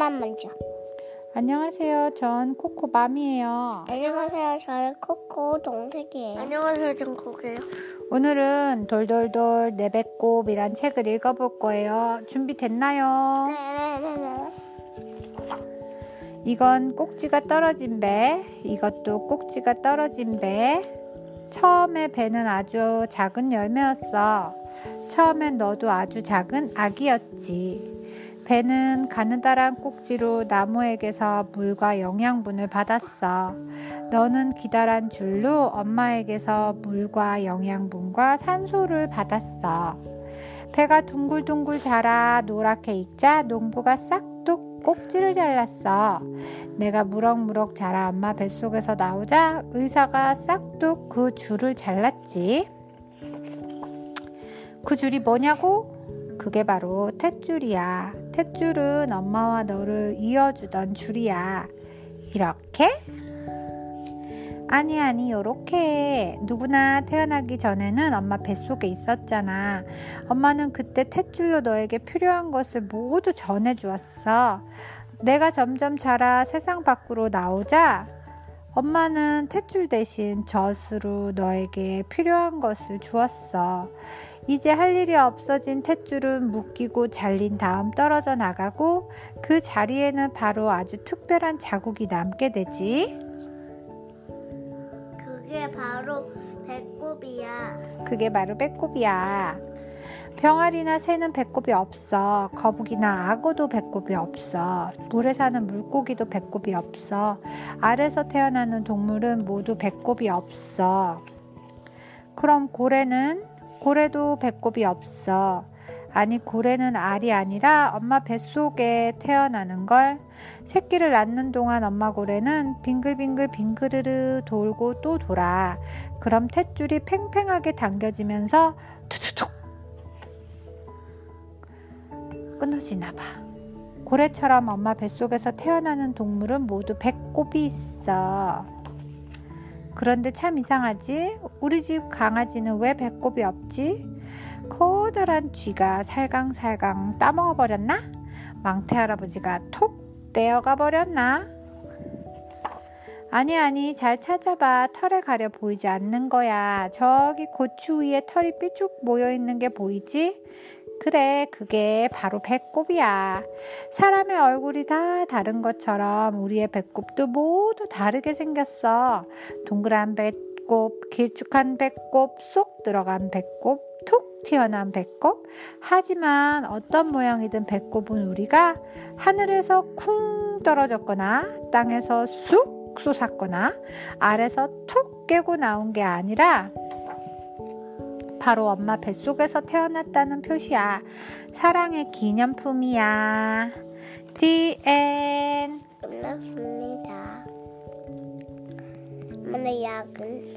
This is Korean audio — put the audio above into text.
엄마 먼저. 안녕하세요. 전 코코맘이에요. 안녕하세요. 저는 코코 동생이에요. 안녕하세요. 전 코코예요. 오늘은 돌돌돌 내 배꼽이란 책을 읽어볼 거예요. 준비됐나요? 네네네네. 이건 꼭지가 떨어진 배, 이것도 꼭지가 떨어진 배. 처음에 배는 아주 작은 열매였어. 처음엔 너도 아주 작은 아기였지. 배는 가느다란 꼭지로 나무에게서 물과 영양분을 받았어. 너는 기다란 줄로 엄마에게서 물과 영양분과 산소를 받았어. 배가 둥글둥글 자라 노랗게 익자 농부가 싹둑 꼭지를 잘랐어. 내가 무럭무럭 자라 엄마 뱃속에서 나오자 의사가 싹둑 그 줄을 잘랐지. 그 줄이 뭐냐고? 그게 바로 탯줄이야. 탯줄은 엄마와 너를 이어주던 줄이야. 이렇게? 아니, 아니, 요렇게. 누구나 태어나기 전에는 엄마 뱃속에 있었잖아. 엄마는 그때 탯줄로 너에게 필요한 것을 모두 전해주었어. 내가 점점 자라 세상 밖으로 나오자 엄마는 탯줄 대신 젖으로 너에게 필요한 것을 주었어. 이제 할 일이 없어진 탯줄은 묶이고 잘린 다음 떨어져 나가고 그 자리에는 바로 아주 특별한 자국이 남게 되지. 그게 바로 배꼽이야. 그게 바로 배꼽이야. 병아리나 새는 배꼽이 없어. 거북이나 악어도 배꼽이 없어. 물에 사는 물고기도 배꼽이 없어. 알에서 태어나는 동물은 모두 배꼽이 없어. 그럼 고래는? 고래도 배꼽이 없어. 아니, 고래는 알이 아니라 엄마 뱃속에 태어나는 걸. 새끼를 낳는 동안 엄마 고래는 빙글빙글 빙그르르 돌고 또 돌아. 그럼 탯줄이 팽팽하게 당겨지면서 투투툭 끊어지나 봐. 고래처럼 엄마 뱃속에서 태어나는 동물은 모두 배꼽이 있어. 그런데 참 이상하지? 우리 집 강아지는 왜 배꼽이 없지? 커다란 쥐가 살강살강 따먹어 버렸나? 망태 할아버지가 톡 떼어가 버렸나? 아니 아니 잘 찾아봐 털에 가려 보이지 않는 거야 저기 고추 위에 털이 삐쭉 모여 있는 게 보이지? 그래, 그게 바로 배꼽이야. 사람의 얼굴이 다 다른 것처럼 우리의 배꼽도 모두 다르게 생겼어. 동그란 배꼽, 길쭉한 배꼽, 쏙 들어간 배꼽, 툭 튀어나온 배꼽. 하지만 어떤 모양이든 배꼽은 우리가 하늘에서 쿵 떨어졌거나 땅에서 쑥 솟았거나 아래서 톡 깨고 나온 게 아니라 바로 엄마 뱃속에서 태어났다는 표시야. 사랑의 기념품이야. End. 끝났습니다. 오늘 약은